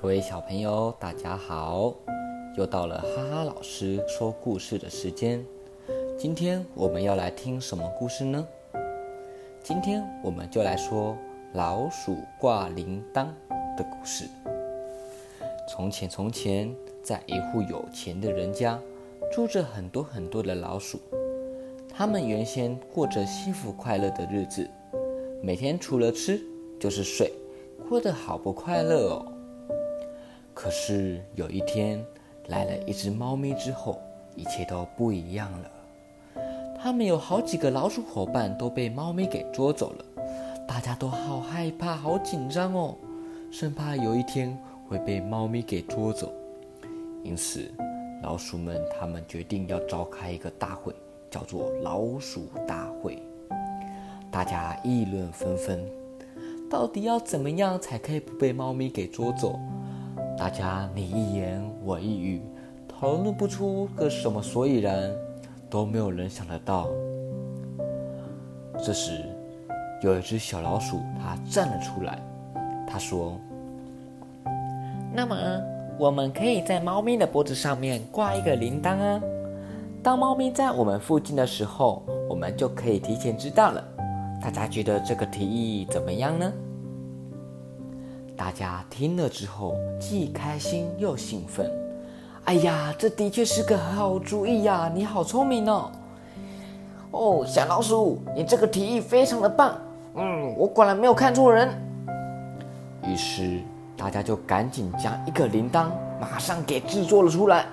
各位小朋友，大家好！又到了哈哈老师说故事的时间。今天我们要来听什么故事呢？今天我们就来说老鼠挂铃铛的故事。从前，从前，在一户有钱的人家，住着很多很多的老鼠。他们原先过着幸福快乐的日子，每天除了吃就是睡，过得好不快乐哦。可是有一天，来了一只猫咪之后，一切都不一样了。他们有好几个老鼠伙伴都被猫咪给捉走了，大家都好害怕、好紧张哦，生怕有一天会被猫咪给捉走。因此，老鼠们他们决定要召开一个大会，叫做老鼠大会。大家议论纷纷，到底要怎么样才可以不被猫咪给捉走？大家你一言我一语，讨论不出个什么所以然，都没有人想得到。这时，有一只小老鼠，它站了出来。它说：“那么，我们可以在猫咪的脖子上面挂一个铃铛啊。当猫咪在我们附近的时候，我们就可以提前知道了。大家觉得这个提议怎么样呢？”大家听了之后，既开心又兴奋。哎呀，这的确是个好主意呀！你好聪明哦！哦，小老鼠，你这个提议非常的棒。嗯，我果然没有看错人。于是大家就赶紧将一个铃铛马上给制作了出来。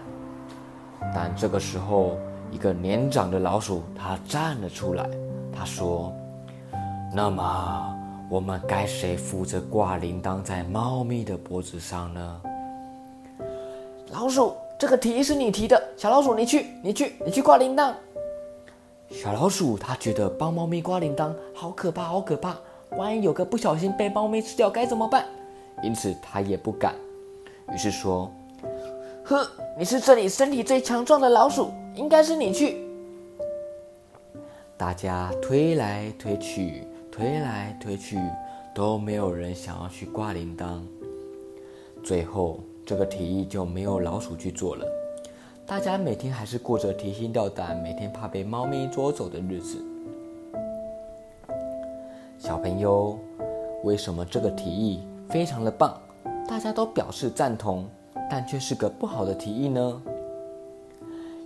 但这个时候，一个年长的老鼠他站了出来，他说：“那么。”我们该谁负责挂铃铛在猫咪的脖子上呢？老鼠，这个题是你提的。小老鼠，你去，你去，你去挂铃铛。小老鼠它觉得帮猫咪挂铃铛好可怕，好可怕！万一有个不小心被猫咪吃掉该怎么办？因此它也不敢。于是说：“呵，你是这里身体最强壮的老鼠，应该是你去。”大家推来推去。推来推去，都没有人想要去挂铃铛。最后，这个提议就没有老鼠去做了。大家每天还是过着提心吊胆、每天怕被猫咪捉走的日子。小朋友，为什么这个提议非常的棒，大家都表示赞同，但却是个不好的提议呢？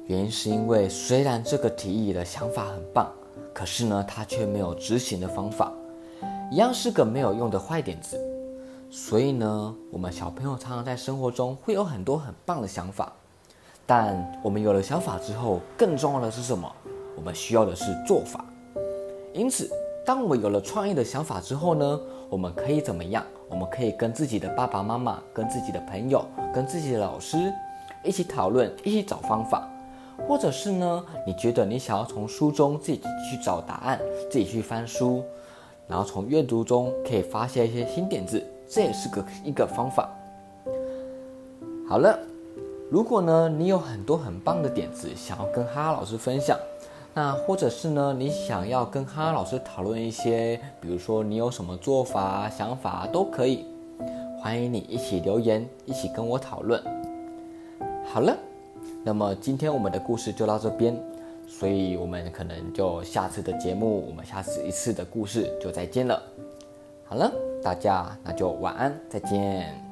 原因是因为，虽然这个提议的想法很棒。可是呢，他却没有执行的方法，一样是个没有用的坏点子。所以呢，我们小朋友常常在生活中会有很多很棒的想法，但我们有了想法之后，更重要的是什么？我们需要的是做法。因此，当我们有了创意的想法之后呢，我们可以怎么样？我们可以跟自己的爸爸妈妈、跟自己的朋友、跟自己的老师一起讨论，一起找方法。或者是呢？你觉得你想要从书中自己去找答案，自己去翻书，然后从阅读中可以发现一些新点子，这也是个一个方法。好了，如果呢你有很多很棒的点子想要跟哈哈老师分享，那或者是呢你想要跟哈哈老师讨论一些，比如说你有什么做法、想法都可以，欢迎你一起留言，一起跟我讨论。好了。那么今天我们的故事就到这边，所以我们可能就下次的节目，我们下次一次的故事就再见了。好了，大家那就晚安，再见。